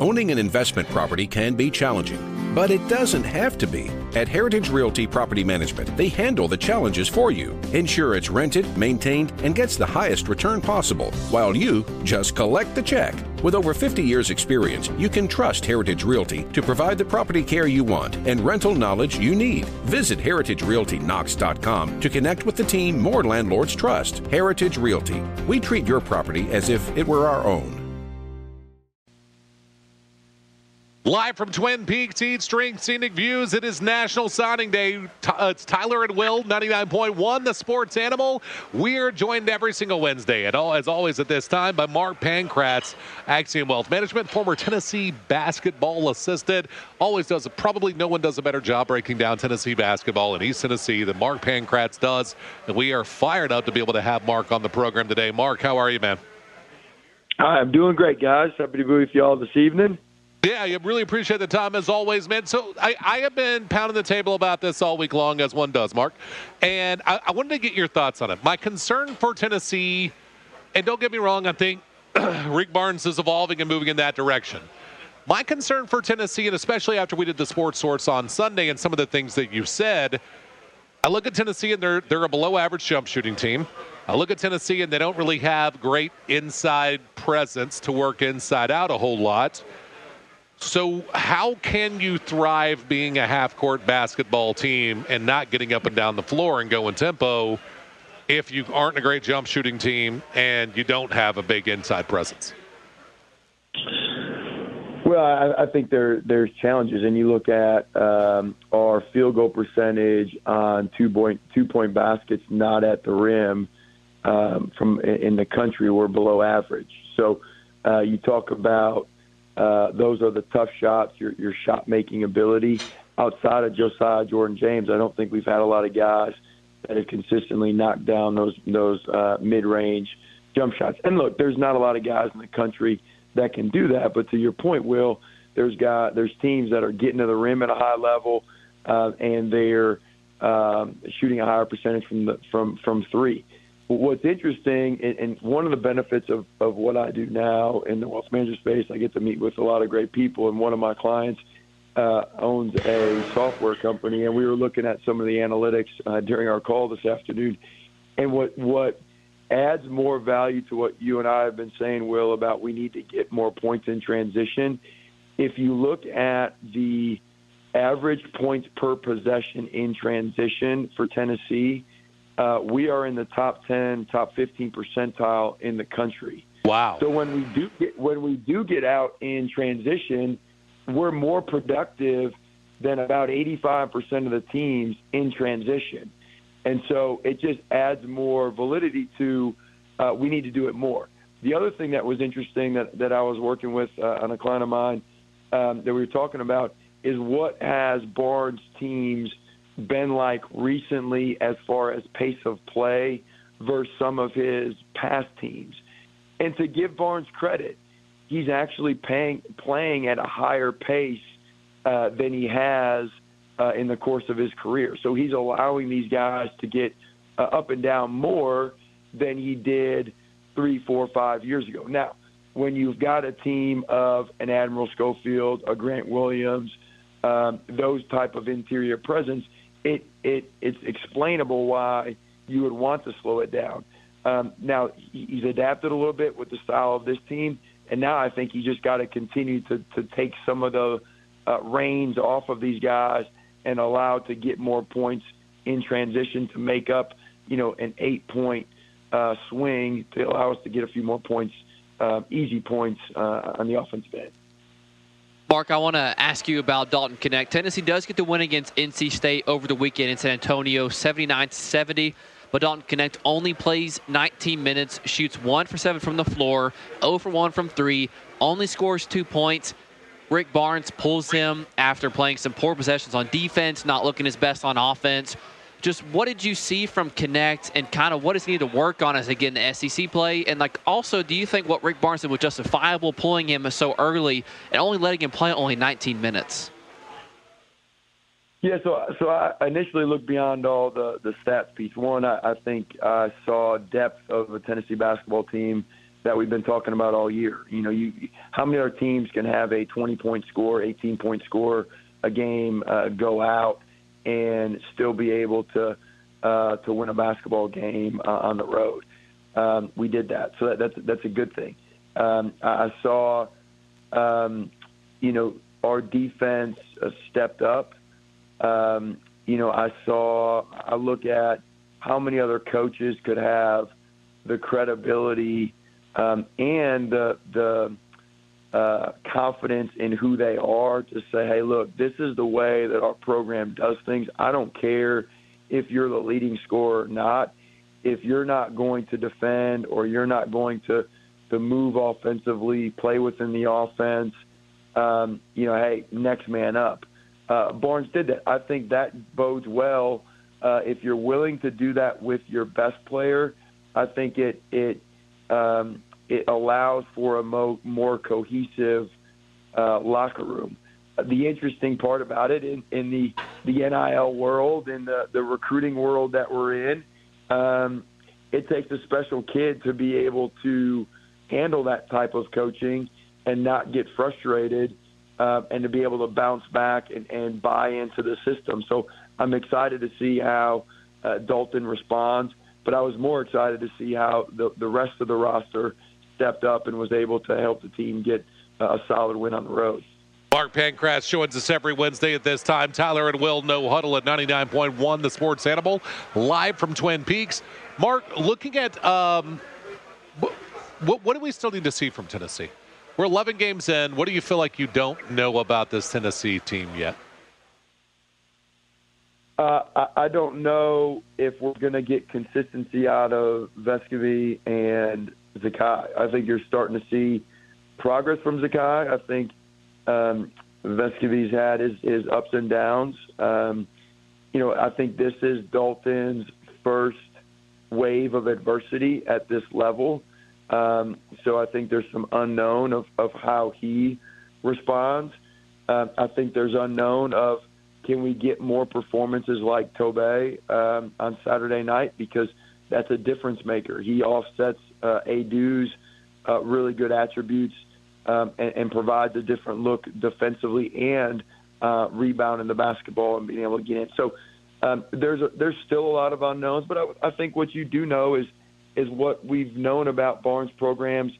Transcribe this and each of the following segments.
Owning an investment property can be challenging, but it doesn't have to be. At Heritage Realty Property Management, they handle the challenges for you. Ensure it's rented, maintained, and gets the highest return possible, while you just collect the check. With over 50 years' experience, you can trust Heritage Realty to provide the property care you want and rental knowledge you need. Visit heritagerealtyknox.com to connect with the team more landlords trust. Heritage Realty. We treat your property as if it were our own. Live from Twin Peaks, Eat String Scenic Views. It is National Signing Day. Uh, it's Tyler and Will, 99.1, the sports animal. We're joined every single Wednesday, and all, as always at this time, by Mark Pancratz, Axiom Wealth Management, former Tennessee basketball assistant. Always does, probably no one does a better job breaking down Tennessee basketball in East Tennessee than Mark Pancratz does. And we are fired up to be able to have Mark on the program today. Mark, how are you, man? Hi, I'm doing great, guys. Happy to be with you all this evening. Yeah, I really appreciate the time as always, man. So I, I have been pounding the table about this all week long, as one does, Mark. And I, I wanted to get your thoughts on it. My concern for Tennessee, and don't get me wrong, I think Rick Barnes is evolving and moving in that direction. My concern for Tennessee, and especially after we did the sports source on Sunday and some of the things that you said, I look at Tennessee and they're they're a below average jump shooting team. I look at Tennessee and they don't really have great inside presence to work inside out a whole lot. So, how can you thrive being a half court basketball team and not getting up and down the floor and going tempo if you aren't a great jump shooting team and you don't have a big inside presence? Well, I, I think there there's challenges, and you look at um, our field goal percentage on two point two point baskets not at the rim um, from in the country, we're below average. So uh, you talk about uh, those are the tough shots, your, your shot making ability. Outside of Josiah Jordan James, I don't think we've had a lot of guys that have consistently knocked down those those uh, mid range jump shots. And look, there's not a lot of guys in the country that can do that. But to your point, Will, there's guy there's teams that are getting to the rim at a high level, uh, and they're um, shooting a higher percentage from the from from three what's interesting, and, and one of the benefits of, of what I do now in the wealth management space, I get to meet with a lot of great people. And one of my clients uh, owns a software company, and we were looking at some of the analytics uh, during our call this afternoon. And what what adds more value to what you and I have been saying, Will, about we need to get more points in transition. If you look at the average points per possession in transition for Tennessee, uh, we are in the top 10, top 15 percentile in the country. Wow. So when we do get, when we do get out in transition, we're more productive than about 85% of the teams in transition. And so it just adds more validity to uh, we need to do it more. The other thing that was interesting that, that I was working with uh, on a client of mine um, that we were talking about is what has Barnes' teams – been like recently as far as pace of play versus some of his past teams. And to give Barnes credit, he's actually paying, playing at a higher pace uh, than he has uh, in the course of his career. So he's allowing these guys to get uh, up and down more than he did three, four, five years ago. Now, when you've got a team of an Admiral Schofield, a Grant Williams, um, those type of interior presence – it it it's explainable why you would want to slow it down. Um, now he's adapted a little bit with the style of this team, and now I think he just got to continue to to take some of the uh, reins off of these guys and allow to get more points in transition to make up, you know, an eight point uh, swing to allow us to get a few more points, uh, easy points uh, on the offensive end. Mark, I want to ask you about Dalton Knecht. Tennessee does get the win against NC State over the weekend in San Antonio, 79 70. But Dalton Knecht only plays 19 minutes, shoots one for seven from the floor, 0 for one from three, only scores two points. Rick Barnes pulls him after playing some poor possessions on defense, not looking his best on offense. Just what did you see from Knecht and kind of what does he need to work on as they get in the SEC play? And like also, do you think what Rick Barnes did was justifiable pulling him so early and only letting him play only 19 minutes? Yeah, so so I initially looked beyond all the the stats piece. One, I, I think I saw depth of a Tennessee basketball team that we've been talking about all year. You know, you how many other teams can have a 20 point score, 18 point score a game uh, go out and still be able to uh, to win a basketball game uh, on the road? Um, we did that, so that, that's that's a good thing. Um, I saw, um, you know, our defense uh, stepped up. Um, you know, I saw. I look at how many other coaches could have the credibility um, and the the uh, confidence in who they are to say, hey, look, this is the way that our program does things. I don't care if you're the leading scorer or not. If you're not going to defend or you're not going to to move offensively, play within the offense, um, you know, hey, next man up. Uh, Barnes did that. I think that bodes well. Uh, if you're willing to do that with your best player, I think it it um, it allows for a mo- more cohesive uh, locker room. The interesting part about it in, in the the NIL world, in the the recruiting world that we're in, um, it takes a special kid to be able to handle that type of coaching and not get frustrated uh, and to be able to bounce back and, and buy into the system. So I'm excited to see how uh, Dalton responds, but I was more excited to see how the, the rest of the roster stepped up and was able to help the team get a solid win on the road. Mark Pancratz joins us every Wednesday at this time. Tyler and Will No Huddle at 99.1, the Sports Animal, live from Twin Peaks. Mark, looking at um, what, what do we still need to see from Tennessee? We're 11 games in. What do you feel like you don't know about this Tennessee team yet? Uh, I, I don't know if we're going to get consistency out of Vescovi and Zakai. I think you're starting to see progress from Zakai. I think um, Vescovi's had his, his ups and downs. Um, you know, I think this is Dalton's first wave of adversity at this level. Um, so I think there's some unknown of, of how he responds. Uh, I think there's unknown of can we get more performances like Tobe um, on Saturday night because that's a difference maker. He offsets uh, Aidoo's uh, really good attributes um, and, and provides a different look defensively and uh, rebounding the basketball and being able to get in. So um, there's a, there's still a lot of unknowns, but I, I think what you do know is – is what we've known about Barnes programs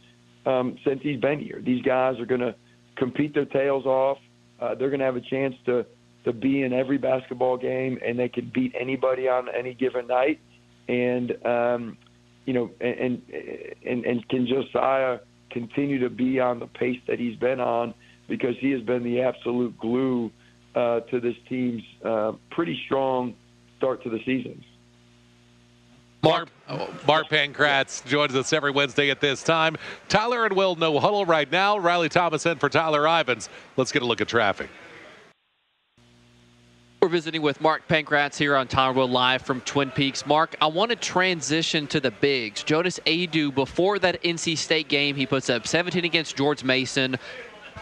um, since he's been here. These guys are going to compete their tails off. Uh, they're going to have a chance to to be in every basketball game, and they can beat anybody on any given night. And um, you know, and and and can Josiah continue to be on the pace that he's been on because he has been the absolute glue uh, to this team's uh, pretty strong start to the season. Mark, Mark Pancratz joins us every Wednesday at this time. Tyler and Will no huddle right now. Riley Thomas in for Tyler Ivens. Let's get a look at traffic. We're visiting with Mark Pancratz here on Tyler Live from Twin Peaks. Mark, I want to transition to the bigs. Jonas Aidoo, before that NC State game, he puts up 17 against George Mason,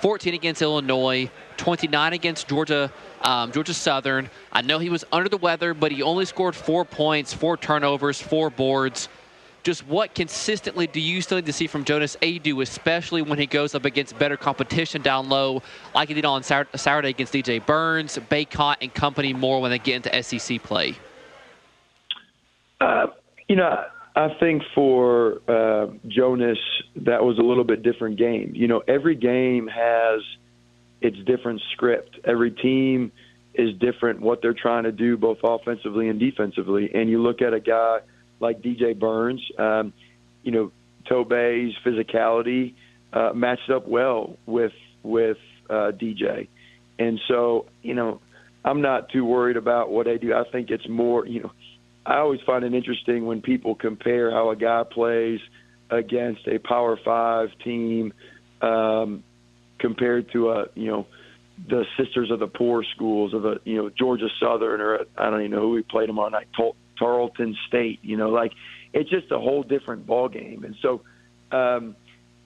14 against Illinois, 29 against Georgia um, Georgia Southern. I know he was under the weather, but he only scored four points, four turnovers, four boards. Just what consistently do you still need to see from Jonas Aidoo, especially when he goes up against better competition down low, like he did on Saturday against DJ Burns, Baycott, and company more when they get into SEC play? Uh, you know, I think for uh, Jonas, that was a little bit different game. You know, every game has – it's different script. Every team is different what they're trying to do both offensively and defensively. And you look at a guy like DJ Burns, um, you know, Tobe's physicality uh, matched up well with with uh, DJ, and so you know, I'm not too worried about what I do. I think it's more, you know, I always find it interesting when people compare how a guy plays against a Power Five team um, compared to a you know the Sisters of the Poor schools of a you know Georgia Southern or I don't even know who we played on night Tarleton State. You know, like it's just a whole different ball game. And so um,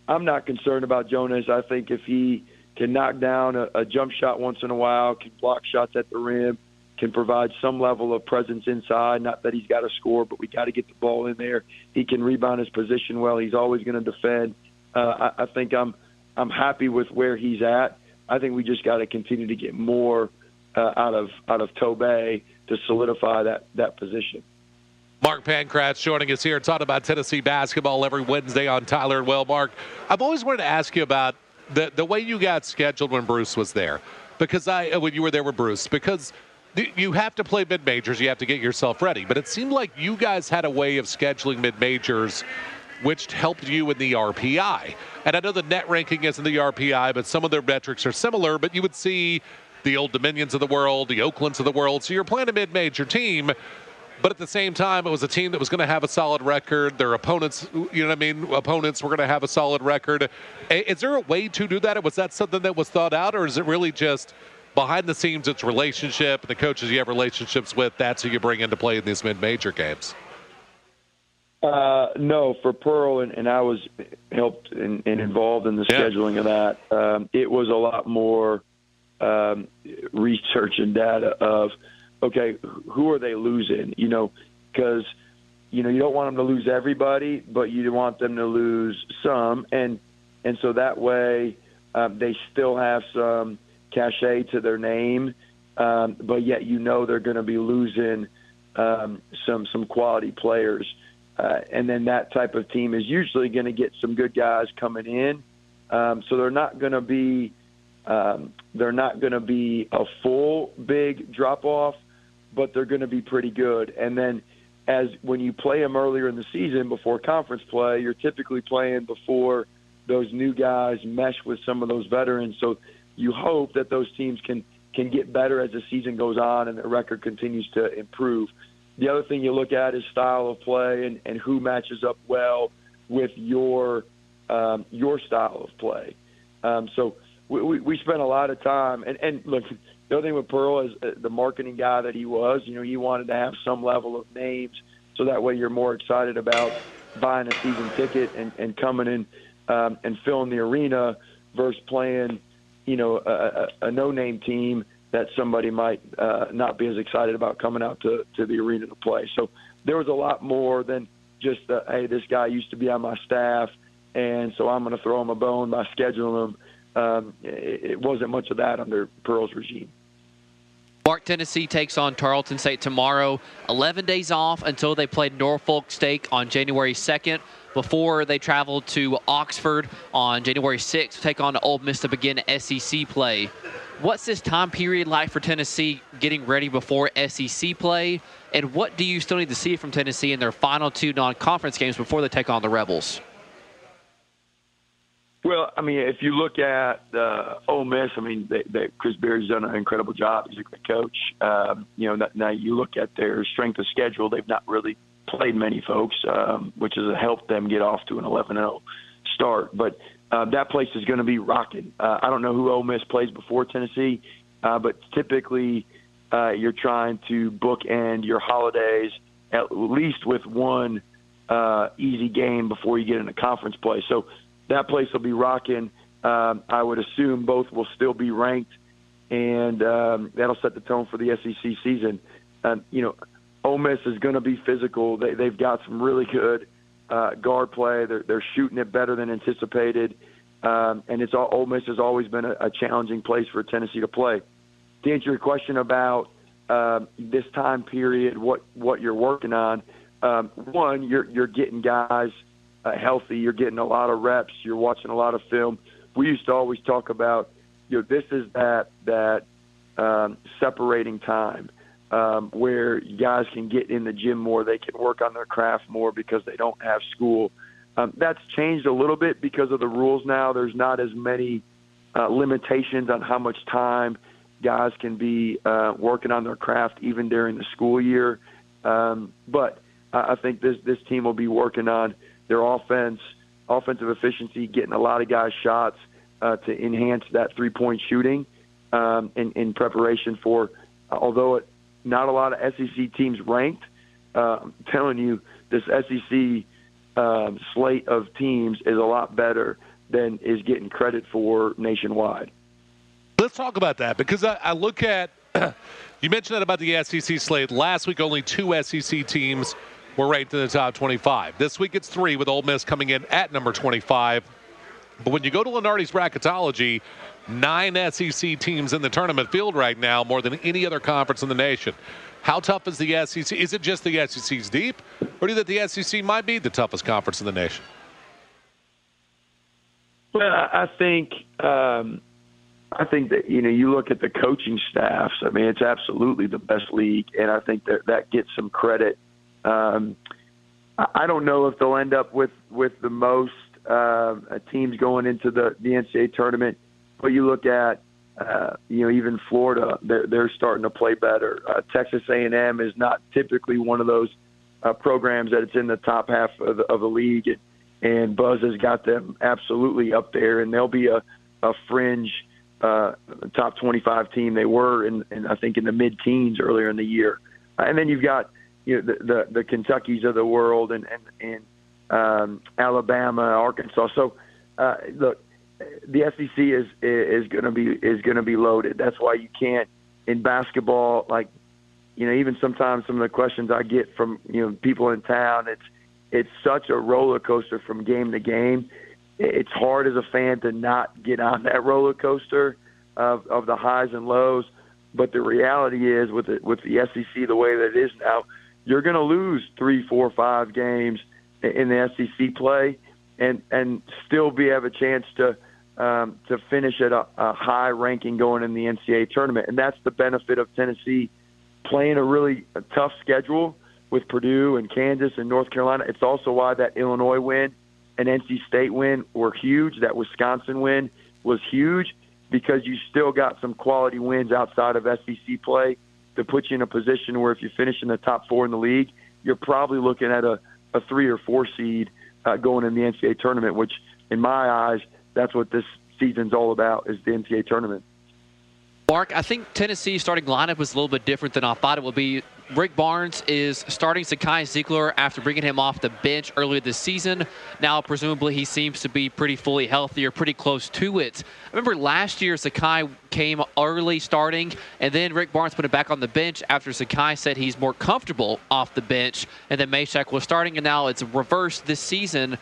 I'm not concerned about Jonas. I think if he can knock down a, a jump shot once in a while, can block shots at the rim, can provide some level of presence inside. Not that he's got to score, but we got to get the ball in there. He can rebound his position well. He's always going to defend. Uh, I, I think I'm I'm happy with where he's at. I think we just got to continue to get more uh, out of out of Tobe to solidify that that position. Mark Pancratz joining us here, talking about Tennessee basketball every Wednesday on Tyler and Well. Mark, I've always wanted to ask you about the the way you got scheduled when Bruce was there, because I uh, when you were there with Bruce, because you have to play mid majors, you have to get yourself ready. But it seemed like you guys had a way of scheduling mid majors which helped you in the RPI. And I know the net ranking isn't the RPI, but some of their metrics are similar. But you would see the Old Dominions of the world, the Oaklands of the world. So you're playing a mid major team. But at the same time, it was a team that was going to have a solid record. Their opponents, you know what I mean? Opponents were going to have a solid record. Is there a way to do that? Was that something that was thought out, or is it really just behind the scenes, it's relationship, and the coaches you have relationships with, that's who you bring into play in these mid major games? Uh, no, for Pearl, and, and I was helped and, and involved in the yeah. scheduling of that. Um, it was a lot more um, research and data of, okay, who are they losing? You know, because you know you don't want them to lose everybody, but you want them to lose some, and and so that way um, they still have some cachet to their name, um, but yet you know they're going to be losing um, some some quality players. Uh, and then that type of team is usually going to get some good guys coming in. Um, so they're not going to be um, they're not going to be a full big drop off, but they're going to be pretty good. And then as when you play them earlier in the season before conference play, you're typically playing before those new guys mesh with some of those veterans. So you hope that those teams can can get better as the season goes on and their record continues to improve. The other thing you look at is style of play and, and who matches up well with your um, your style of play. Um, so we, we, we spent a lot of time and, and look. The other thing with Pearl is uh, the marketing guy that he was. You know, he wanted to have some level of names so that way you're more excited about buying a season ticket and, and coming in um, and filling the arena versus playing you know, a, a, a no-name team that somebody might uh, not be as excited about coming out to, to the arena to play. So there was a lot more than just, the, hey, this guy used to be on my staff, and so I'm going to throw him a bone by scheduling him. Um, it, wasn't much of that under Pearl's regime. Mark Tennessee takes on Tarleton State tomorrow. 11 days off until they play Norfolk State on January 2nd before they travel to Oxford on January 6th to take on Ole Miss to begin SEC play. What's this time period like for Tennessee getting ready before SEC play? And what do you still need to see from Tennessee in their final two non conference games before they take on the Rebels? Well, I mean, if you look at uh, Ole Miss, I mean, they, they, Chris Beard's done an incredible job. He's a great coach. Um, you know, now you look at their strength of schedule; they've not really played many folks, um, which has helped them get off to an 11-0 start. But uh, that place is going to be rocking. Uh, I don't know who Ole Miss plays before Tennessee, uh, but typically uh, you're trying to bookend your holidays at least with one uh, easy game before you get into conference play. So that place will be rocking. Um, I would assume both will still be ranked, and um, that'll set the tone for the SEC season. Um, you know, Ole Miss is going to be physical. They, they've got some really good uh, guard play. They're, they're shooting it better than anticipated, um, and it's all, Ole Miss has always been a, a challenging place for Tennessee to play. To answer your question about uh, this time period, what what you're working on, um, one, you're you're getting guys uh, healthy. You're getting a lot of reps. You're watching a lot of film. We used to always talk about, you know, this is that that um, separating time um, where guys can get in the gym more. They can work on their craft more because they don't have school. Um, that's changed a little bit because of the rules now. There's not as many uh, limitations on how much time guys can be uh, working on their craft even during the school year. Um, but I think this this team will be working on their offense, offensive efficiency, getting a lot of guys shots uh, to enhance that three point shooting um, in, in preparation for. Although it not a lot of SEC teams ranked. Uh, I'm telling you, this SEC um, slate of teams is a lot better than is getting credit for nationwide. Let's talk about that because I, I look at you mentioned that about the SEC slate. Last week, only two SEC teams were ranked in the top 25. This week, it's three, with Ole Miss coming in at number 25. But when you go to Lunardi's bracketology, nine SEC teams in the tournament field right now, more than any other conference in the nation. How tough is the SEC? Is it just the SEC's deep, or do you think the SEC might be the toughest conference in the nation? Well, I think um, I think that you know you look at the coaching staffs. I mean, it's absolutely the best league, and I think that that gets some credit. Um, I don't know if they'll end up with with the most uh, teams going into the the NCAA tournament, but you look at uh, you know even Florida, they're, they're starting to play better. Uh, Texas A&M is not typically one of those uh, programs that it's in the top half of the, of the league, and, and Buzz has got them absolutely up there, and they'll be a, a fringe uh, top 25 team. They were in, in I think in the mid teens earlier in the year, and then you've got you know the the, the Kentuckies of the world and and, and um, Alabama, Arkansas. So uh, look, the SEC is is going to be is going to be loaded. That's why you can't in basketball like you know even sometimes some of the questions I get from you know people in town. It's it's such a roller coaster from game to game. It's hard as a fan to not get on that roller coaster of of the highs and lows. But the reality is, with the, with the SEC the way that it is now, you're going to lose three, four, five games in the SEC play, and and still be have a chance to um, to finish at a, a high ranking going in the NCAA tournament. And that's the benefit of Tennessee playing a really a tough schedule with Purdue and Kansas and North Carolina. It's also why that Illinois win and NC State win were huge. That Wisconsin win was huge because you still got some quality wins outside of SEC play to put you in a position where if you finish in the top four in the league, you're probably looking at a a three or four seed uh, going in the NCAA tournament, which in my eyes, that's what this season's all about is the NCAA tournament. Mark, I think Tennessee's starting lineup was a little bit different than I thought it would be. Rick Barnes is starting Zakai Zeigler after bringing him off the bench earlier this season. Now, presumably, he seems to be pretty fully healthy or pretty close to it. I remember last year, Zakai came early starting, and then Rick Barnes put him back on the bench after Zakai said he's more comfortable off the bench, and then Mashack was starting, and now it's reversed this season.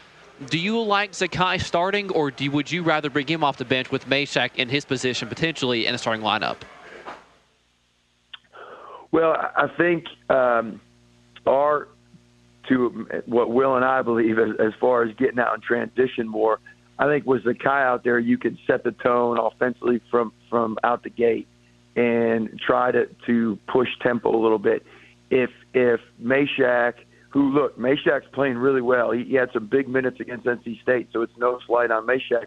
Do you like Zakai starting, or do, would you rather bring him off the bench with Mashack in his position potentially in the starting lineup? Well, I think um, our to what Will and I believe as, as far as getting out and transition more, I think was Zakai out there you could set the tone offensively from from out the gate and try to to push tempo a little bit. If if Mashack – who look, Mashack's playing really well. He, he had some big minutes against NC State, so it's no slight on Mashack,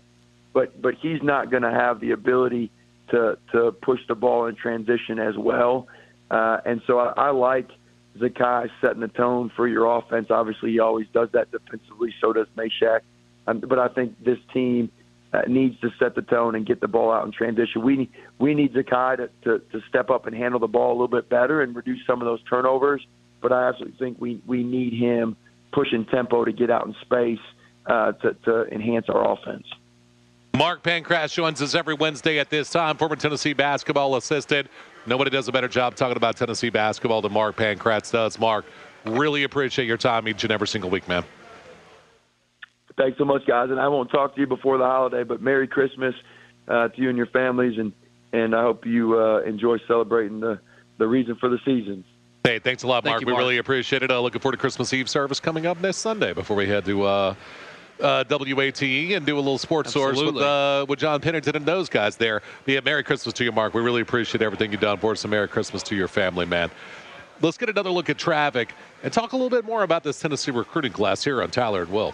but but he's not going to have the ability to to push the ball in transition as well. Uh, and so I, I like Zakai setting the tone for your offense. Obviously, he always does that defensively. So does Mashack. Um, but I think this team uh, needs to set the tone and get the ball out in transition. We we need Zakai to, to to step up and handle the ball a little bit better and reduce some of those turnovers but I absolutely think we, we need him pushing tempo to get out in space uh, to, to enhance our offense. Mark Pancratz joins us every Wednesday at this time, former Tennessee basketball assistant. Nobody does a better job talking about Tennessee basketball than Mark Pancratz does. Mark, really appreciate your time each and every single week, man. Thanks so much, guys. And I won't talk to you before the holiday, but Merry Christmas uh, to you and your families, and and I hope you uh, enjoy celebrating the the reason for the season. Hey, thanks a lot, Mark. You, Mark. We really appreciate it. Uh, looking forward to Christmas Eve service coming up this Sunday before we head to uh, uh, WATE and do a little sports Absolutely. source with uh, with John Pennington and those guys there. Yeah, Merry Christmas to you, Mark. We really appreciate everything you've done for us. And Merry Christmas to your family, man. Let's get another look at traffic and talk a little bit more about this Tennessee recruiting class here on Tyler and Will.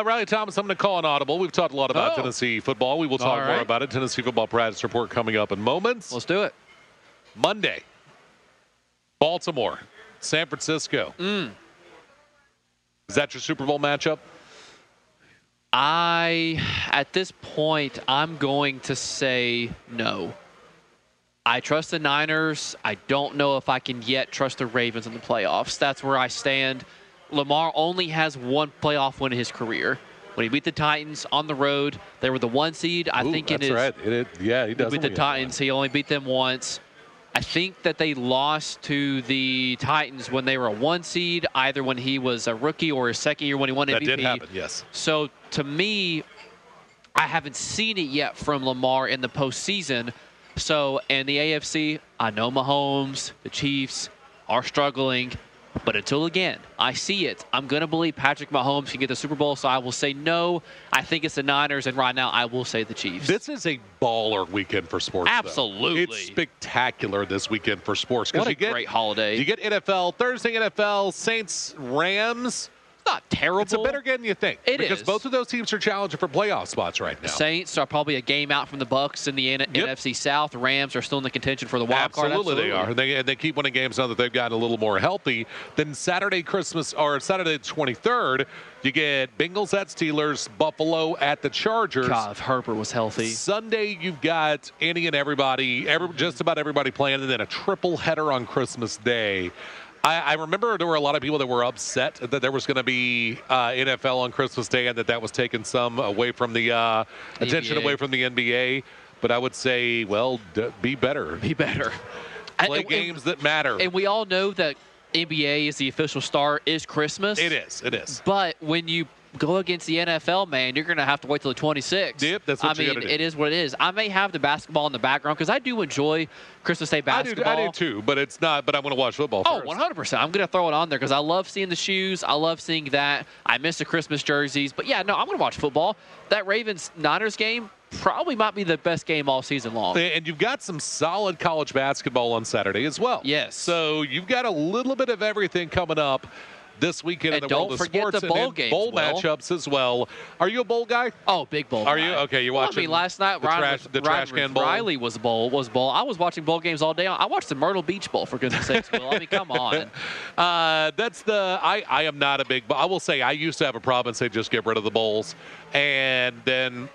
Uh, Riley Thomas, I'm going to call an audible. We've talked a lot about Oh. Tennessee football. We will talk All more about it. Tennessee football practice report coming up in moments. Let's do it. Monday, Baltimore, San Francisco. Mm. Is that your Super Bowl matchup? I, at this point, I'm going to say no. I trust the Niners. I don't know if I can yet trust the Ravens in the playoffs. That's where I stand. Lamar only has one playoff win in his career. When he beat the Titans on the road, they were the one seed. I Ooh, think in that's his right. It, it- yeah, he does. with the Titans, he only beat them once. I think that they lost to the Titans when they were a one seed, either when he was a rookie or his second year when he won That MVP. did happen, yes. So to me, I haven't seen it yet from Lamar in the postseason. So in the AFC, I know Mahomes, the Chiefs are struggling. But until again, I see it. I'm going to believe Patrick Mahomes can get the Super Bowl, so I will say no. I think it's the Niners, and right now I will say the Chiefs. This is a baller weekend for sports. though. Absolutely. It's spectacular this weekend for sports. What a you get, great holiday. You get NFL, Thursday NFL, Saints, Rams. It's not terrible. It's a better game than you think. It because is. both of those teams are challenging for playoff spots right now. The Saints are probably a game out from the Bucs in the N- NFC South. Rams are still in the contention for the wild card. Absolutely, they are. And they, and they keep winning games now that they've gotten a little more healthy. Then Saturday, Christmas, or Saturday the 23rd, you get Bengals at Steelers, Buffalo at the Chargers. God, if Herbert was healthy. Sunday, you've got any and everybody, every, just about everybody playing, and then a triple header on Christmas Day. I, I remember there were a lot of people that were upset that there was going to be uh, NFL on Christmas Day and that that was taking some away from the uh, attention away from the NBA. But I would say, well, d- be better. Be better. Play And- and- games that matter. And we all know that NBA is the official star is Christmas. it is. It is. But when you go against the NFL, man, you're going to have to wait till the 26th. Yep, that's what I mean, it is what it is. I may have the basketball in the background because I do enjoy Christmas Day I do, basketball. I do too, but it's not. But I want to watch football. Oh, first. 100%. I'm going to throw it on there because I love seeing the shoes. I love seeing that. I miss the Christmas jerseys. But yeah, no, I'm going to watch football. That Ravens Niners game probably might be the best game all season long. And you've got some solid college basketball on Saturday as well. Yes. So you've got a little bit of everything coming up this weekend And in the world of forget sports the and bowl then games, bowl Will. matchups as well. Are you a bowl guy? Oh, big bowl. Are you? Okay, you Well, I watching mean, last night the Ryan trash- the Ryan trash can bowl? Riley was bowl was bowl. I was watching bowl games all day. I watched the Myrtle Beach Bowl for goodness sakes. Will. I mean, come on. Uh, that's the. I, I am not a big. Bowl. I will say I used to have a problem and say just get rid of the bowls, and then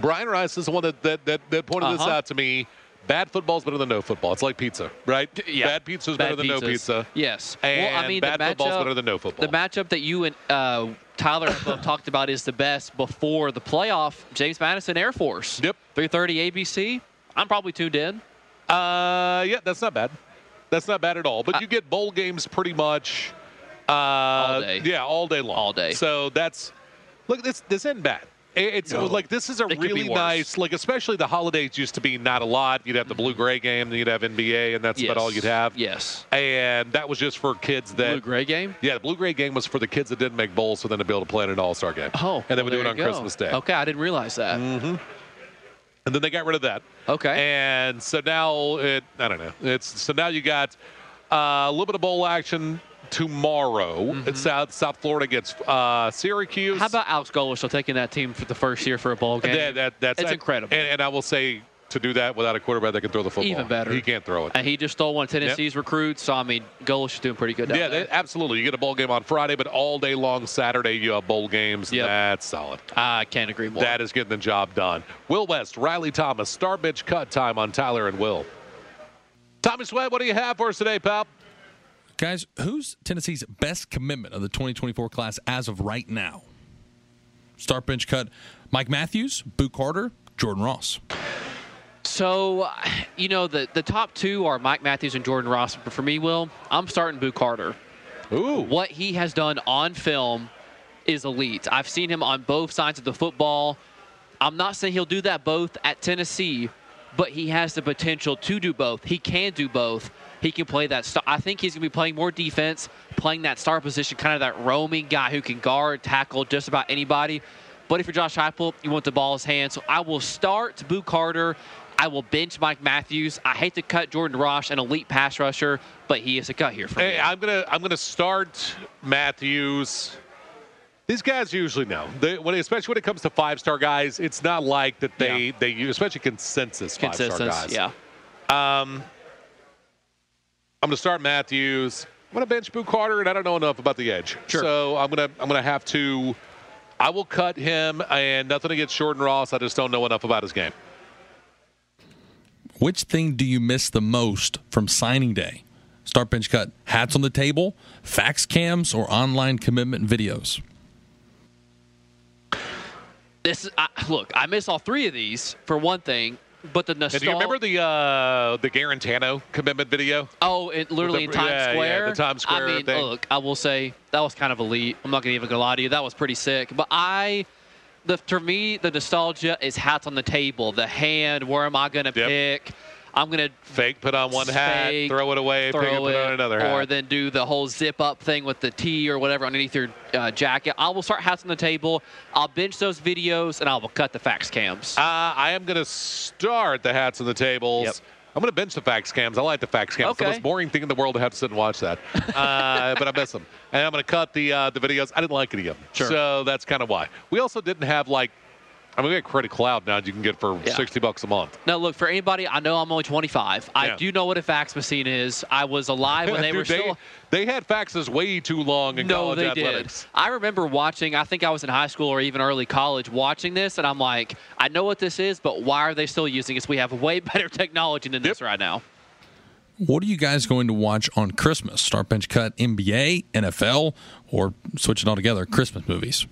Brian Rice is the one that that that, that pointed this Uh-huh. out to me. Bad football is better than no football. It's like pizza, right? Yeah. Bad pizza is better than no pizza. Yes. And well, I mean, bad the football's matchup, better than no football. The matchup that you and uh, Tyler have talked about is the best before the playoff. James Madison Air Force. Yep. 3:30 ABC. I'm probably tuned in. Uh, yeah, that's not bad. That's not bad at all. But Uh, you get bowl games pretty much uh, all day. Yeah, all day long. All day. So that's look. This this isn't bad. It- It's No. like this is a It really nice, like especially the holidays used to be not a lot. You'd have the blue gray game, then you'd have NBA, and that's about all you'd have. Yes. And that was just for kids that Blue gray game. Yeah, the blue gray game was for the kids that didn't make bowls, so then to be able to play in an all star game. Oh, and they well, would do it on go. Christmas Day. Okay, I didn't realize that. And then they got rid of that. Okay. And so now it, I don't know. It's so now you got uh, a little bit of bowl action tomorrow. It's South South Florida gets uh, Syracuse. Mm-hmm. How about Alex still taking that team for the first year for a bowl game? that, that, that's that- incredible. And, and I will say to do that without a quarterback that can throw the football. Even better. He can't throw it. And he just stole one of Tennessee's recruits. So I mean, Golesh is doing pretty good. Yeah, they, absolutely. You get a bowl game on Friday, but all day long Saturday you have bowl games. Yep. That's solid. I can't agree more. That is getting the job done. Will West, Riley Thomas, star bench cut time on Tyler and Will. Tommy Sweat, what do you have for us today, pal? Guys, who's Tennessee's best commitment of the 2024 class as of right now? Start bench cut Mike Matthews, Boo Carter, Jordan Ross. So, you know, the, the top two are Mike Matthews and Jordan Ross. But for me, Will, I'm starting Boo Carter. Ooh. What he has done on film is elite. I've seen him on both sides of the football. I'm not saying he'll do that both at Tennessee, but he has the potential to do both. He can do both. He can play that. Star- I think he's going to be playing more defense, playing that star position, kind of that roaming guy who can guard, tackle just about anybody. But if you're Josh Heupel, you want the ball in his hands. So I will start Boo Carter. I will bench Mike Matthews. I hate to cut Jordan Ross, an elite pass rusher, but he is a cut here for me. Hey, I'm gonna I'm gonna start Matthews. These guys usually know, they, when especially when it comes to five star guys. It's not like that they Yeah. they especially consensus five star Consensus, guys. yeah. Um, I'm gonna start Matthews. I'm gonna bench Boo Carter, and I don't know enough about the edge, Sure. so I'm gonna I'm gonna have to. I will cut him, and nothing against Jordan Ross. I just don't know enough about his game. Which thing do you miss the most from signing day? Start bench cut hats on the table, fax cams, or online commitment videos? This is, I, look, I miss all three of these for one thing, but the nostalgia. do you remember the uh, the Guarantano commitment video? Oh, it literally the- in Times yeah, yeah, Square. the Times Square I mean, thing. look, I will say that was kind of elite. I'm not gonna even gonna lie to you. That was pretty sick. But I, the for me, the nostalgia is hats on the table. The hand. Where am I gonna Yep. pick? I'm gonna Fake, put on one hat, throw it away, pick it, put on another hat. or then do the whole zip up thing with the T or whatever underneath your uh, jacket. I will start hats on the table. I'll bench those videos and I will cut the fax cams. Uh, I am going to start the hats on the tables. Yep. I'm going to bench the fax cams. I like the fax cams. It's the most boring thing in the world to have to sit and watch that. Uh, but I miss them. And I'm going to cut the uh, the videos. I didn't like any of them. Sure. So that's kind of why. We also didn't have like, I mean, we had Credit Cloud now you can get for Yeah. 60 bucks a month. Now, look, for anybody, I know I'm only 25. I do know what a fax machine is. I was alive when they Dude, were still. they had faxes way too long in No, college they athletics. did. I remember watching, I think I was in high school or even early college watching this, and I'm like, I know what this is, but why are they still using this? We have way better technology than this right now. What are you guys going to watch on Christmas? Start bench cut NBA, NFL, or switch it all together, Christmas movies?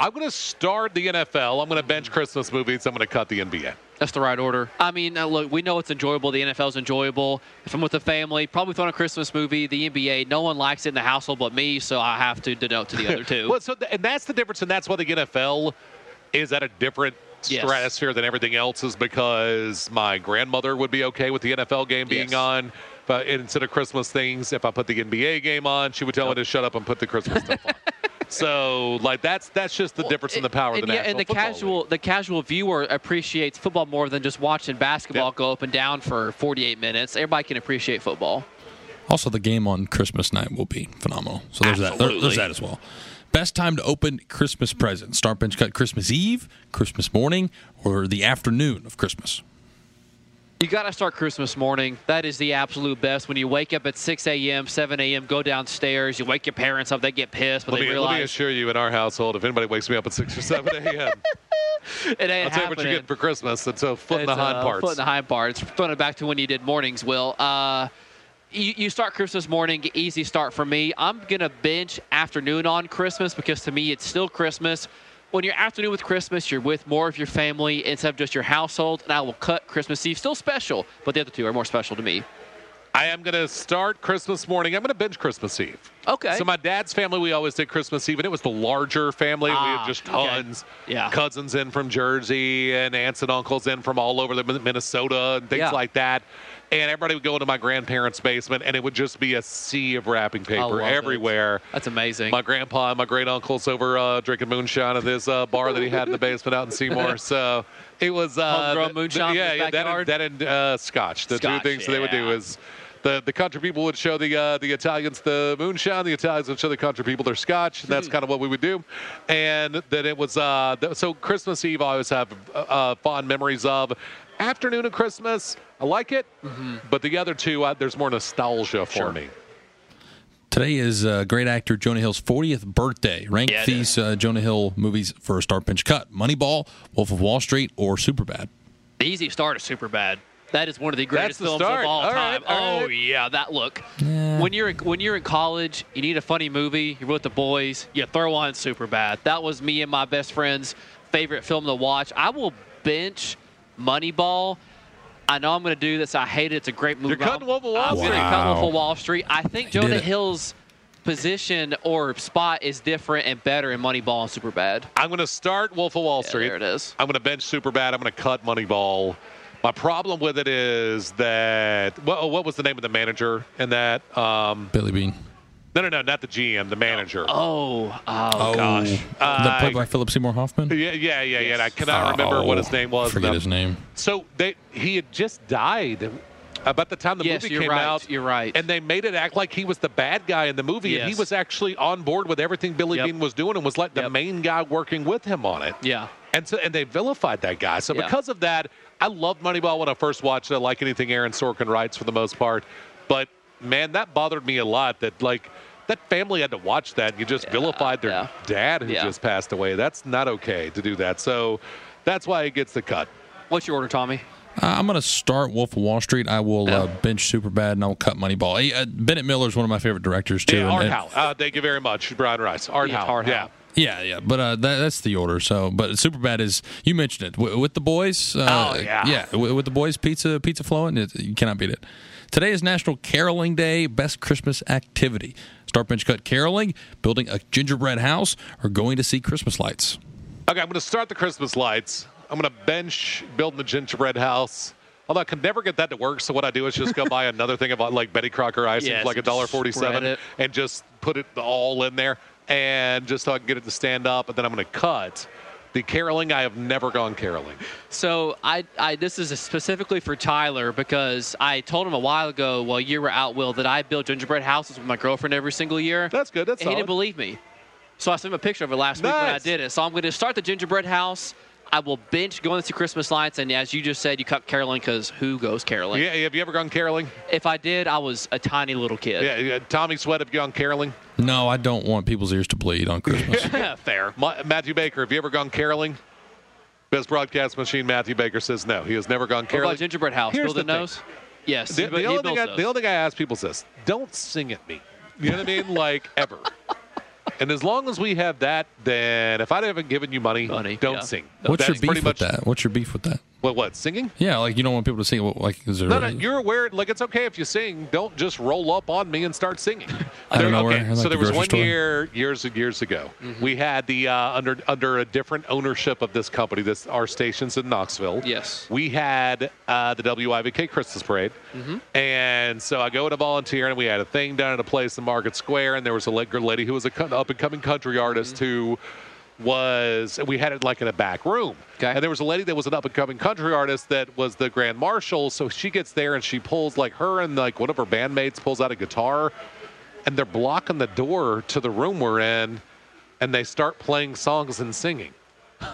I'm going to start the NFL. I'm going to bench Christmas movies. I'm going to cut the NBA. That's the right order. I mean, look, we know it's enjoyable. The NFL's enjoyable. If I'm with the family, probably throwing a Christmas movie. The NBA, no one likes it in the household but me, so I have to denote to the other two. Well, so th- and that's the difference, and that's why the NFL is at a different Yes. stratosphere than everything else, is because my grandmother would be okay with the NFL game being Yes. on. But instead of Christmas things, if I put the NBA game on, she would tell me to shut up and put the Christmas stuff on. So, like that's that's just the difference in the power of and the yeah, National and the Football casual League. the casual viewer appreciates football more than just watching basketball Yep. go up and down for 48 minutes. Everybody can appreciate football. Also, the game on Christmas night will be phenomenal. So there's that. there- there's that as well. Best time to open Christmas presents: start bench cut Christmas Eve, Christmas morning, or the afternoon of Christmas. You got to start Christmas morning. That is the absolute best. When you wake up at 6 a.m., 7 a.m., go downstairs, you wake your parents up, they get pissed, but Let they me, let me assure you, in our household, if anybody wakes me up at six or seven a.m., it ain't I'll tell you what you're happening. getting for Christmas. It's a foot in the It's, hind uh, parts. Foot in the hind parts. Throwing it back to when you did mornings, Will. Uh, you, you start Christmas morning, easy start for me. I'm going to bench afternoon on Christmas because to me it's still Christmas. When you're afternoon with Christmas, you're with more of your family instead of just your household, and I will cut Christmas Eve. Still special, but the other two are more special to me. I am going to start Christmas morning. I'm going to bench Christmas Eve. Okay. So my dad's family, we always did Christmas Eve, and it was the larger family. we Ah, had just okay. tons. Yeah. Cousins in from Jersey and aunts and uncles in from all over the Minnesota and things Yeah. like that. And everybody would go into my grandparents' basement, and it would just be a sea of wrapping paper love it. everywhere. That's amazing. My grandpa and my great uncles over uh, drinking moonshine at this uh, bar that he had in the basement out in Seymour. So it was uh, Homegrown moonshine in Yeah, yeah, that and, that and uh, scotch. The Scotch, two things that they would do yeah. is the the country people would show the uh, the Italians the moonshine. The Italians would show the country people their scotch. And that's Hmm. kind of what we would do. And then it was uh, th- so Christmas Eve. I always have uh, uh, fond memories of. Afternoon of Christmas, I like it. Mm-hmm. But the other two, uh, there's more nostalgia for Sure. me. Today is uh, great actor Jonah Hill's 40th birthday. Rank Yeah, these uh, Jonah Hill movies for a start pinch cut: Moneyball, Wolf of Wall Street, or Superbad. The easy start is super bad. That is one of the greatest the films start. of all, All right, time. all oh right. yeah, that look. When you're when you're in college, you need a funny movie. You're with the boys. You throw on super bad. That was me and my best friend's favorite film to watch. I will bench Moneyball. I know I'm going to do this. I hate it. It's a great movie. You're cutting Wolf of Wall I'm Street. gonna cut Wolf of Wall Street. I think did Jonah it. Hill's position or spot is different and better in Moneyball and Superbad. I'm going to start Wolf of Wall Yeah, Street. there it is. I'm going to bench Superbad. I'm going to cut Moneyball. My problem with it is that what, what was the name of the manager in that? Um, Billy Beane. No, no, no, not the GM, the manager. Oh, oh, gosh. that played Uh, by Philip Seymour Hoffman. Yeah, yeah, yeah, yeah. and I cannot remember what his name was. Forget And his name. So they he had just died about the time the Yes, movie came right, out. you're right. And they made it act like he was the bad guy in the movie, and he was actually on board with everything Billy Yep. Beane was doing, and was like the Yep. main guy working with him on it. Yeah. And so and they vilified that guy. So Yeah. because of that, I loved Moneyball when I first watched it, I like anything Aaron Sorkin writes for the most part. But man, that bothered me a lot. That like. That family had to watch that. and You just vilified their yeah. dad who Yeah. just passed away. That's not okay to do that. So that's why it gets the cut. What's your order, Tommy? Uh, I'm going to start Wolf of Wall Street. I will uh, bench Superbad and I'll cut Moneyball. Hey, uh, Bennett Miller is one of my favorite directors too. Yeah, Art and- Howe. Uh, thank you very much, Brian Rice. Art Yeah, Howe. Art yeah. Howe. Yeah, yeah, but uh, that, that's the order. So, but Superbad is you mentioned it w- with the boys. Uh, Oh, yeah. yeah, w- with the boys, pizza, pizza flowing. It, you cannot beat it. Today is National Caroling Day. Best Christmas activity: start bench cut caroling, building a gingerbread house, or going to see Christmas lights. Okay, I'm going to start the Christmas lights. I'm going to bench building the gingerbread house. Although I can never get that to work, so what I do is just go buy another thing of like Betty Crocker icing Yes, for like a dollar forty-seven, and just put it all in there, and just so I can get it to stand up. And then I'm going to cut the caroling. I have never gone caroling. So I, I this is specifically for Tyler because I told him a while ago while you were out, Will, that I build gingerbread houses with my girlfriend every single year. That's good. That's and he didn't believe me. So I sent him a picture of it last week when I did it. So I'm going to start the gingerbread house. I will bench going to Christmas lights, and as you just said, you cut caroling because who goes caroling? Yeah, have you ever gone caroling? If I did, I was a tiny little kid. Yeah, yeah. Tommy Sweat, have you gone caroling? No, I don't want people's ears to bleed on Christmas. Fair. Ma- Matthew Baker, have you ever gone caroling? Best broadcast machine, Matthew Baker says no. He has never gone What caroling. about gingerbread house? Here's Building the thing. Yes. The, the only thing I, the only thing I ask people is this: don't sing at me. You know what I mean? Like ever. And as long as we have that, then if I haven't given you money, Money, don't yeah. sing. What's That's your beef with much, that? What's your beef with that? What? What? Singing? Yeah, like you don't want people to sing. Like, is there? No, no, you're aware. Like it's okay if you sing. Don't just roll up on me and start singing. I don't There- know where- like so the there was one store. year, years and years ago, we had the uh, under under a different ownership of this company. This our stations in Knoxville. Yes. we had uh, the WIVK Christmas Parade, and so I go in to volunteer, and we had a thing down at a place in Market Square, and there was a la- lady who was a up and coming country artist who was we had it like in a back room. Okay. and there was a lady that was an up and coming country artist that was the grand marshal. So she gets there and she pulls like her and like one of her bandmates pulls out a guitar and they're blocking the door to the room we're in and they start playing songs and singing.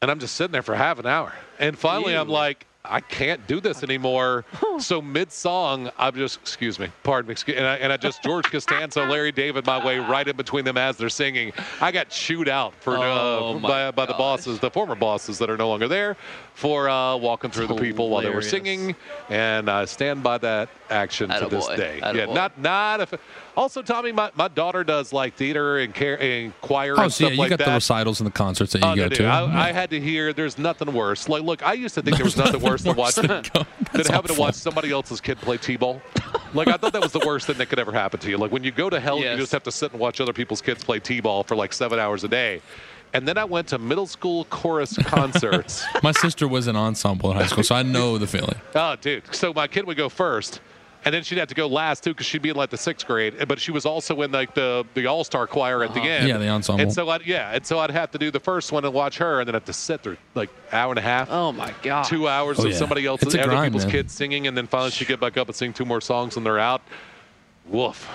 And i'm just sitting there for half an hour. And finally i'm like I can't do this anymore. so mid song, I'm just excuse me, pardon me, excuse, and I, and I just George Costanza, Larry David, my way right in between them as they're singing. I got chewed out for Oh, uh, by, by the bosses, the former bosses that are no longer there, for uh, walking through the people while they were singing, and I stand by that action to this Attaboy. day. Yeah, not not if. Also, Tommy, my, my daughter does like theater and, care, and choir Oh, and so yeah, you like got that. the recitals and the concerts that you Oh, go no, to. dude, I, I had to hear. There's nothing worse. Like, look, I used to think there was nothing worse than worse than go- than That's having to watch somebody else's kid play t-ball. Like, I thought that was the worst thing that could ever happen to you. Like, when you go to hell, Yes. you just have to sit and watch other people's kids play t-ball for like seven hours a day. And then I went to middle school chorus concerts. My sister was in ensemble in high school, so I know the feeling. Oh, dude. So my kid would go first, and then she'd have to go last too because she'd be in like the sixth grade. Eh, but she was also in like the the all star choir at the uh-huh. end. Yeah, the ensemble. And so I'd yeah, and so I'd have to do the first one and watch her, and then have to sit through like hour and a half. Oh my god. Two hours Oh, of yeah. somebody It's else's other grind, people's man. kids singing, and then finally she'd get back up and sing two more songs, and they're out. Woof.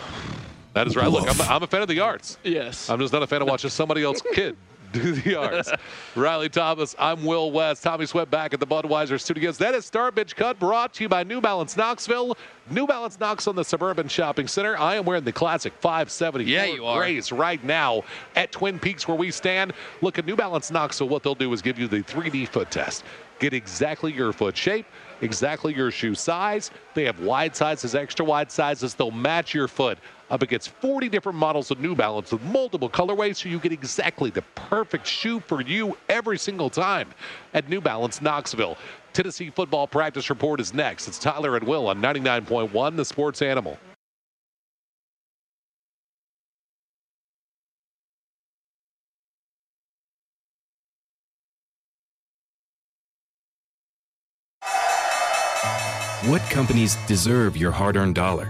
That is right. Look, I'm, I'm a fan of the arts. Yes. I'm just not a fan of watching somebody else's kid do the R's. Riley Thomas, I'm Will West. Tommy Sweat back at the Budweiser Studios. That is Star Bench Cut brought to you by New Balance Knoxville. New Balance Knox on the Suburban Shopping Center. I am wearing the classic 570 Yeah, you are. Grays right now at Twin Peaks where we stand. Look at New Balance Knox. So What they'll do is give you the 3D foot test. Get exactly your foot shape, exactly your shoe size. They have wide sizes, extra wide sizes. They'll match your foot up against 40 different models of New Balance with multiple colorways so you get exactly the perfect shoe for you every single time at New Balance Knoxville. Tennessee football practice report is next. It's Tyler and Will on 99.1 The Sports Animal. What companies deserve your hard earned dollar?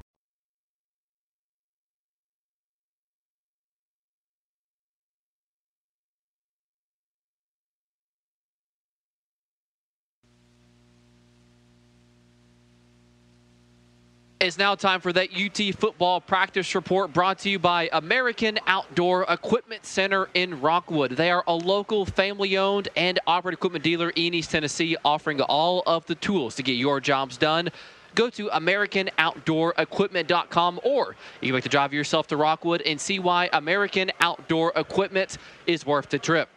It's now time for that UT football practice report brought to you by American Outdoor Equipment Center in Rockwood. They are a local family owned and operated equipment dealer in East Tennessee, offering all of the tools to get your jobs done. Go to AmericanOutdoorEquipment.com or you can make the drive yourself to Rockwood and see why American Outdoor Equipment is worth the trip.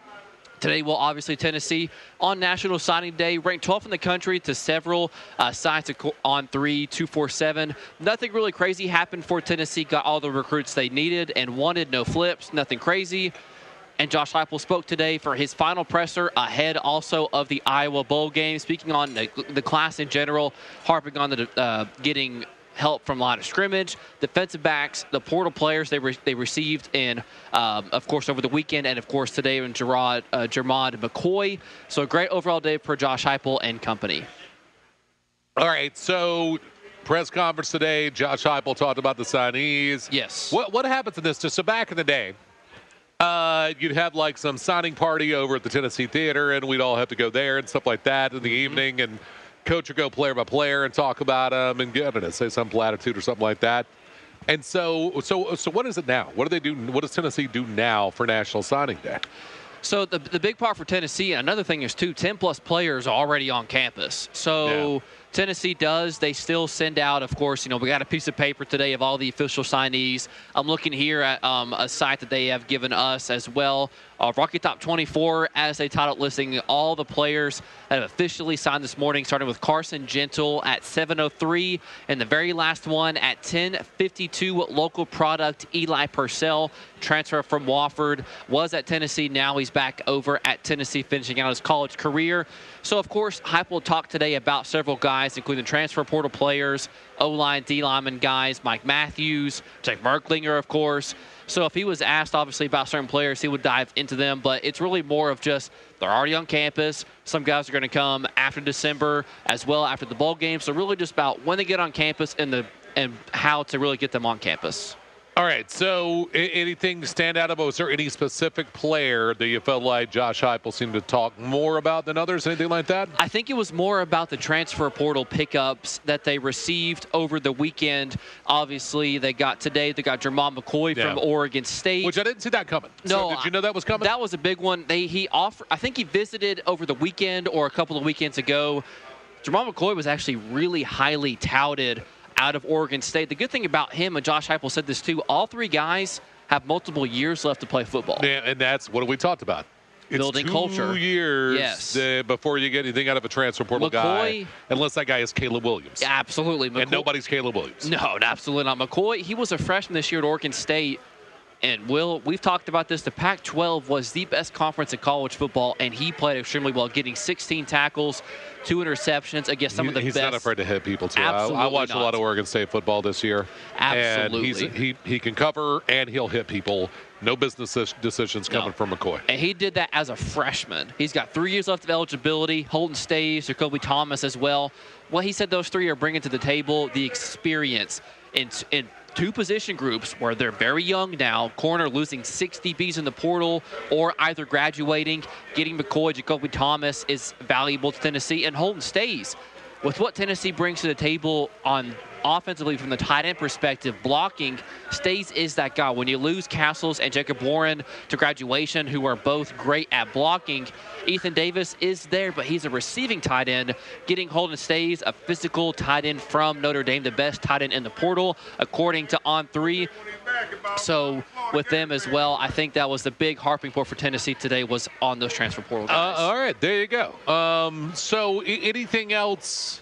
Today, will obviously Tennessee on National Signing Day, ranked 12th in the country to several uh, sites on three, two, four, seven. Nothing really crazy happened for Tennessee. Got all the recruits they needed and wanted. No flips, nothing crazy. And Josh Heupel spoke today for his final presser ahead also of the Iowa Bowl game, speaking on the, the class in general, harping on the uh, getting help from line of scrimmage, defensive backs, the portal players they re- they received in, um, of course, over the weekend, and of course today in Gerard uh, Jermod McCoy. So a great overall day for Josh Heupel and company. All right, so press conference today. Josh Heupel talked about the signees. Yes. What what happens in this? Just so back in the day, uh, you'd have like some signing party over at the Tennessee Theater, and we'd all have to go there and stuff like that in the evening, and coach would go player by player and talk about them and I don't say some platitude or something like that. And so, so, so, what is it now? What do they do? What does Tennessee do now for National Signing Day? So the the big part for Tennessee, another thing is too, 10 plus players are already on campus. So. Yeah. Tennessee does. They still send out, of course, you know, we got a piece of paper today of all the official signees. I'm looking here at um, a site that they have given us as well. Uh, Rocky Top 24, as they titled listing all the players that have officially signed this morning, starting with Carson Gentle at 7:03, and the very last one at 10:52. Local product Eli Purcell, transfer from Wofford, was at Tennessee. Now he's back over at Tennessee, finishing out his college career. So, of course, Heupel talk today about several guys, including transfer portal players, O line, D lineman guys, Mike Matthews, Jake Merklinger, of course. So, if he was asked, obviously, about certain players, he would dive into them. But it's really more of just they're already on campus. Some guys are going to come after December as well after the bowl game. So, really just about when they get on campus and the and how to really get them on campus. All right. So, anything stand out about? Was there any specific player that you felt like Josh Heupel seemed to talk more about than others? Anything like that? I think it was more about the transfer portal pickups that they received over the weekend. Obviously, they got today. They got Jermod McCoy Yeah. from Oregon State. Which I didn't see that coming. No, So did you know that was coming? That was a big one. They he offered. I think he visited over the weekend or a couple of weekends ago. Jermod McCoy was actually really highly touted out of Oregon State. The good thing about him and Josh Heupel said this too. All three guys have multiple years left to play football. Yeah, and that's what we talked about. it's building two culture. years Yes. uh, before you get anything out of a transfer portal guy, unless that guy is Caleb Williams. Absolutely. And nobody's Caleb Williams. No, absolutely not. McCoy, he was a freshman this year at Oregon State. And Will, we've talked about this. The Pac 12 was the best conference in college football, and he played extremely well, getting 16 tackles, two interceptions against some He- of the he's best. He's not afraid to hit people too. I, I Absolutely watch a lot of Oregon State football this year, Absolutely. and he's, he he can cover and he'll hit people. No business decisions coming No. from McCoy. And he did that as a freshman. He's got three years left of eligibility. Holden Staes, Jacoby Thomas as well. Well, he said those three are bringing to the table the experience in, in two position groups where they're very young now. Corner losing 60 Bs in the portal or either graduating. Getting McCoy, Jacoby Thomas is valuable to Tennessee. And Holden Staes. With what Tennessee brings to the table on offensively from the tight end perspective, blocking, Staes is that guy. When you lose Castles and Jacob Warren to graduation, who are both great at blocking, Ethan Davis is there, but he's a receiving tight end. Getting Holden Staes, a physical tight end from Notre Dame, the best tight end in the portal, according to On Three. So with them as well, I think that was the big harping point for Tennessee today was on those transfer portal Uh, guys. all right, there you go. Um, so, anything else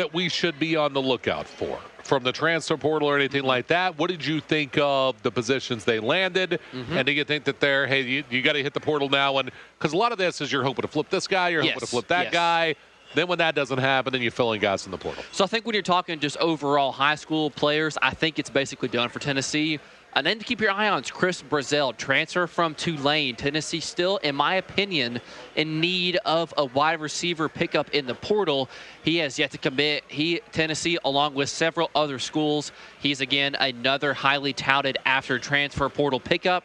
that we should be on the lookout for from the transfer portal or anything like that? What did you think of the positions they landed? Mm-hmm. And do you think that they're hey, you, you got to hit the portal now? And because a lot of this is you're hoping to flip this guy, you're hoping to flip that yes. guy. Then when that doesn't happen, then you fill in guys in the portal. So I think when you're talking just overall high school players, I think it's basically done for Tennessee. A then to keep your eye on is Chris Brazzell, transfer from Tulane. Tennessee still, in my opinion, in need of a wide receiver pickup in the portal. He has yet to commit. He Tennessee, along with several other schools, he's again another highly touted after transfer portal pickup.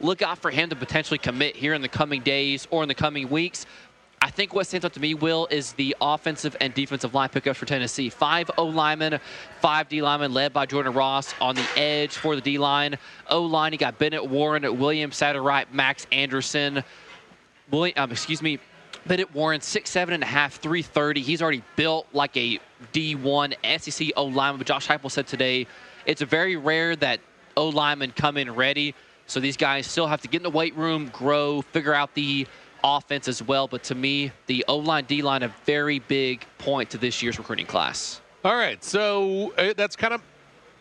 Look out for him to potentially commit here in the coming days or in the coming weeks. I think what stands out to me, Will, is the offensive and defensive line pickups for Tennessee. Five O linemen, five D linemen, led by Jordan Ross on the edge for the D line. O line, you got Bennett Warren, William Satterwhite, Max Anderson. William, um, excuse me, Bennett Warren, six seven and a half, three thirty. He's already built like a D1 SEC O lineman. But Josh Heupel said today, it's very rare that O linemen come in ready. So these guys still have to get in the weight room, grow, figure out the offense as well. But to me, the O line, D line, a very big point to this year's recruiting class. All right, so uh, that's kind of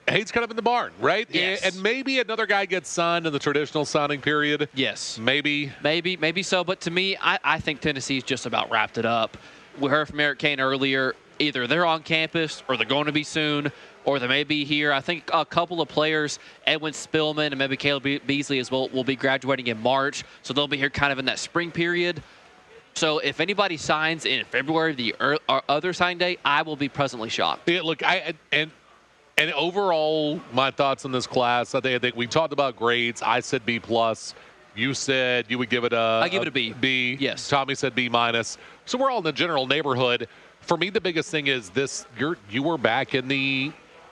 hay's kind of in the barn, right? Yes. And, and maybe another guy gets signed in the traditional signing period. Yes. Maybe. Maybe, maybe so. But to me, I, I think Tennessee's just about wrapped it up. We heard from Eric Kane earlier. Either they're on campus or they're going to be soon, or they may be here. I think a couple of players, Edwin Spillman and maybe Caleb Beasley as well, will be graduating in March. So they'll be here kind of in that spring period. So if anybody signs in February, the er, other sign day, I will be pleasantly shocked. Yeah, look, I and and overall, my thoughts on this class. I think, I think we talked about grades. I said B plus. You said you would give it a. I give it a B. B. Yes. Tommy said B minus. So we're all in the general neighborhood. For me, the biggest thing is this: you're you were back in the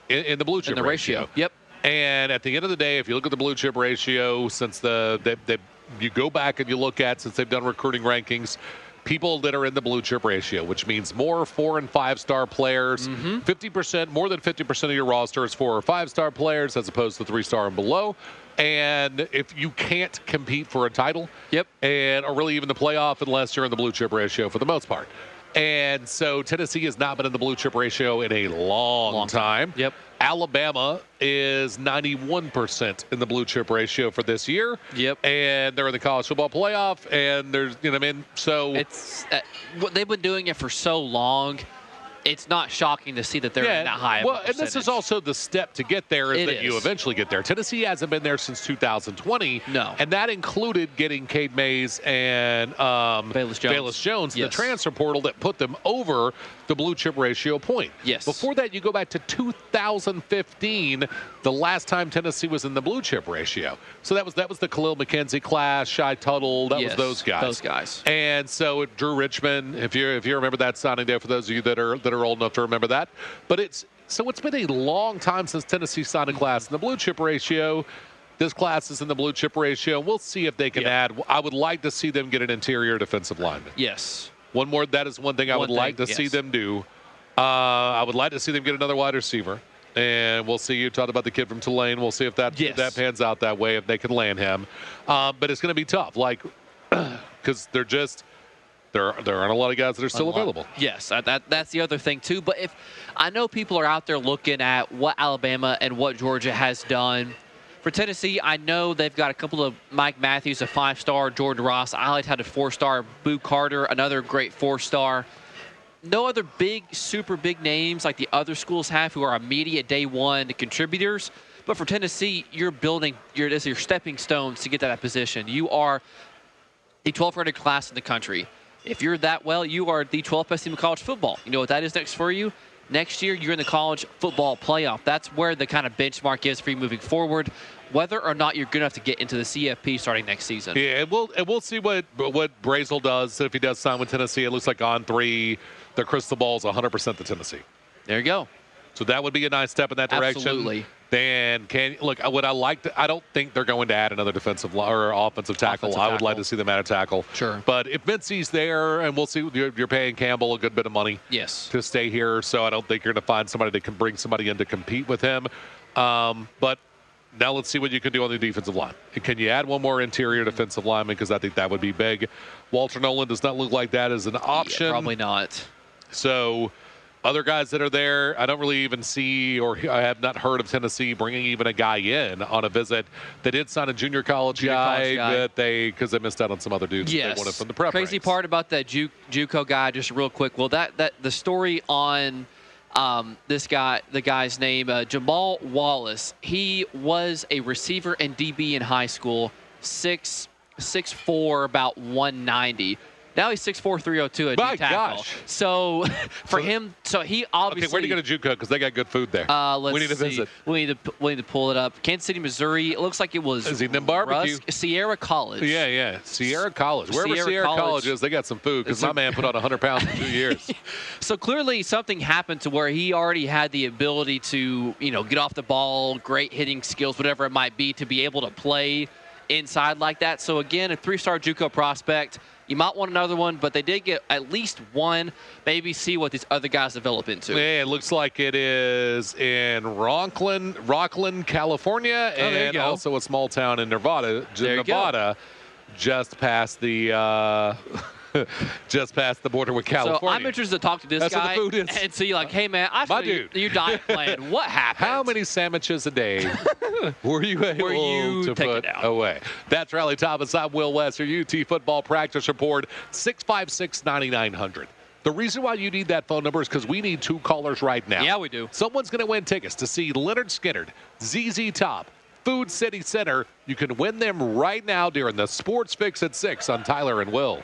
in, in the blue chip the ratio. Yep. And at the end of the day, if you look at the blue chip ratio, since the they, they, you go back and you look at since they've done recruiting rankings, people that are in the blue chip ratio, which means more four and five star players, Mm-hmm. 50 percent, more than 50 percent of your roster is four or five star players as opposed to three star and below. And if you can't compete for a title, Yep. and or really even the playoff unless you're in the blue chip ratio for the most part. And so Tennessee has not been in the blue chip ratio in a long, Long time. time. Yep. Alabama is 91% in the blue chip ratio for this year. Yep. And they're in the college football playoff. And there's, you know, what I mean, so It's uh, they've been doing it for so long. It's not shocking to see that they're in that high. of a Well, and this is also the step to get there is It that you eventually get there. Tennessee hasn't been there since 2020. No. And that included getting Cade Mays and um, Bayless Jones. Bayless Jones Yes. the transfer portal that put them over the blue chip ratio point. Yes. Before that, you go back to 2015, the last time Tennessee was in the blue chip ratio. So that was that was the Kahlil McKenzie class, Shy Tuttle, that Yes, was those guys. those guys. And so Drew Richmond, if you if you remember that signing day, for those of you that are that are old enough to remember that, but it's so it's been a long time since Tennessee signed a class in the blue chip ratio. This class is in the blue chip ratio. We'll see if they can Yep. add. I would like to see them get an interior defensive lineman. yes. One more. That is one thing I One would like thing, to see them do. Uh, I would like to see them get another wide receiver. And we'll see. You talked about the kid from Tulane. We'll see if that Yes. that pans out that way if they can land him. Uh, but it's going to be tough. Like because they're just there. There aren't a lot of guys that are still available. Yes, that, that, that's the other thing too. But if I know people are out there looking at what Alabama and what Georgia has done. For Tennessee, I know they've got a couple of Mike Matthews, a five-star, Jordan Ross. I had a four-star, Boo Carter, another great four-star. No other big, super big names like the other schools have who are immediate day one contributors. But for Tennessee, you're building your your stepping stones to get to that position. You are the 12th rated class in the country. If you're that well, you are the 12th best team in college football. You know what that is next for you? Next year, you're in the college football playoff. That's where the kind of benchmark is for you moving forward, whether or not you're good enough to get into the CFP starting next season. Yeah, and we'll and we'll see what what Brazzell does if he does sign with Tennessee. It looks like on three, the crystal ball is 100 percent to Tennessee. There you go. So that would be a nice step in that direction. Absolutely. Then can look what I like. To, I don't think they're going to add another defensive or offensive tackle. Offensive I would like to see them add a tackle. Sure. But if Mincey's there, and we'll see, you're, you're paying Campbell a good bit of money. Yes. To stay here, so I don't think you're going to find somebody that can bring somebody in to compete with him. Um, but now let's see what you can do on the defensive line. Can you add one more interior defensive lineman? Because I think that would be big. Walter Nolen does not look like that as an option. Yeah, probably not. So, other guys that are there, I don't really even see, or I have not heard of Tennessee bringing even a guy in on a visit. They did sign a junior college Junior guy, college guy. that they because they missed out on some other dudes Yes. they wanted from the prep. Crazy ranks. part about that Ju- JUCO guy, just real quick. Well, that that the story on um, this guy, the guy's name, uh, Jamal Wallace. He was a receiver and DB in high school, six six four, about one ninety. Now he's 6'4", 302 at My tackle. gosh. So for So- him, so he obviously. Okay, where do you go to JUCO? Because they got good food there. Uh, let's we need to see. visit. We need to we need to pull it up. Kansas City, Missouri. It looks like it was. Is he in barbecue? Rusk- Sierra College. Yeah, yeah. Sierra College. Wherever Sierra Sierra, College. College. is, they got some food because a- my man put on 100 pounds in two years. So clearly something happened to where he already had the ability to, you know, get off the ball, great hitting skills, whatever it might be, to be able to play inside like that. So again, a three-star JUCO prospect. You might want another one, but they did get at least one. Maybe see what these other guys develop into. Yeah, it looks like it is in Rocklin, Rocklin, California, Oh, and also a small town in Nevada, go. Nevada, just past the uh, just past the border with California. So I'm interested to talk to this That's guy food is. and see, like, hey man, I feel you- your diet plan. What happened? How many sandwiches a day were you able you to put away? That's Riley Thomas. I'm Will West, your UT football practice report, six five six ninety nine hundred. The reason why you need that phone number is because we need two callers right now. Yeah, we do. Someone's going to win tickets to see Lynyrd Skynyrd, ZZ Top, Food City Center. You can win them right now during the Sports Fix at 6 on Tyler and Will.